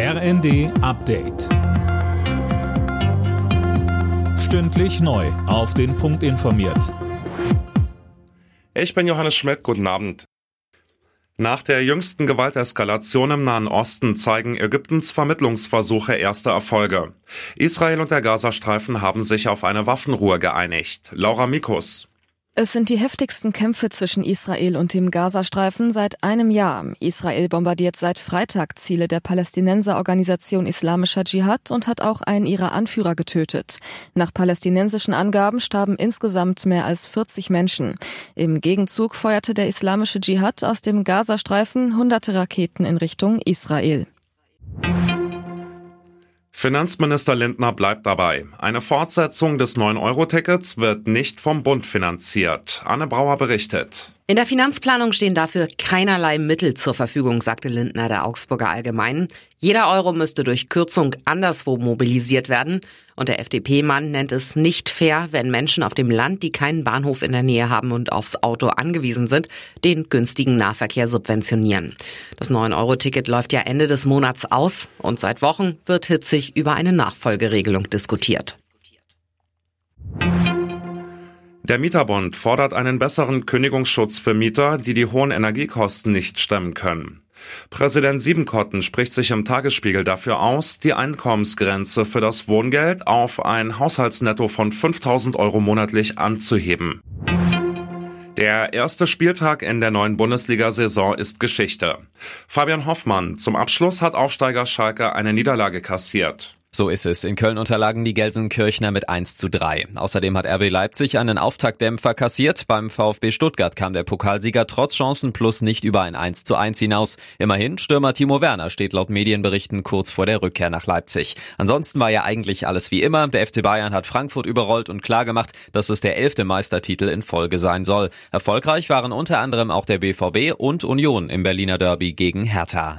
RND Update. Stündlich neu. Auf den Punkt informiert. Ich bin Johannes Schmidt. Guten Abend. Nach der jüngsten Gewalteskalation im Nahen Osten zeigen Ägyptens Vermittlungsversuche erste Erfolge. Israel und der Gazastreifen haben sich auf eine Waffenruhe geeinigt. Laura Mikus. Es sind die heftigsten Kämpfe zwischen Israel und dem Gazastreifen seit einem Jahr. Israel bombardiert seit Freitag Ziele der Palästinenserorganisation Islamischer Dschihad und hat auch einen ihrer Anführer getötet. Nach palästinensischen Angaben starben insgesamt mehr als 40 Menschen. Im Gegenzug feuerte der Islamische Dschihad aus dem Gazastreifen hunderte Raketen in Richtung Israel. Finanzminister Lindner bleibt dabei. Eine Fortsetzung des 9-Euro-Tickets wird nicht vom Bund finanziert. Anne Brauer berichtet. In der Finanzplanung stehen dafür keinerlei Mittel zur Verfügung, sagte Lindner der Augsburger Allgemeinen. Jeder Euro müsste durch Kürzung anderswo mobilisiert werden. Und der FDP-Mann nennt es nicht fair, wenn Menschen auf dem Land, die keinen Bahnhof in der Nähe haben und aufs Auto angewiesen sind, den günstigen Nahverkehr subventionieren. Das 9-Euro-Ticket läuft ja Ende des Monats aus und seit Wochen wird hitzig über eine Nachfolgeregelung diskutiert. Der Mieterbund fordert einen besseren Kündigungsschutz für Mieter, die die hohen Energiekosten nicht stemmen können. Präsident Siebenkotten spricht sich im Tagesspiegel dafür aus, die Einkommensgrenze für das Wohngeld auf ein Haushaltsnetto von 5000 Euro monatlich anzuheben. Der erste Spieltag in der neuen Bundesliga-Saison ist Geschichte. Fabian Hoffmann, zum Abschluss hat Aufsteiger Schalke eine Niederlage kassiert. So ist es. In Köln unterlagen die Gelsenkirchner mit 1 zu 3. Außerdem hat RB Leipzig einen Auftaktdämpfer kassiert. Beim VfB Stuttgart kam der Pokalsieger trotz Chancen plus nicht über ein 1 zu 1 hinaus. Immerhin, Stürmer Timo Werner steht laut Medienberichten kurz vor der Rückkehr nach Leipzig. Ansonsten war ja eigentlich alles wie immer. Der FC Bayern hat Frankfurt überrollt und klargemacht, dass es der elfte Meistertitel in Folge sein soll. Erfolgreich waren unter anderem auch der BVB und Union im Berliner Derby gegen Hertha.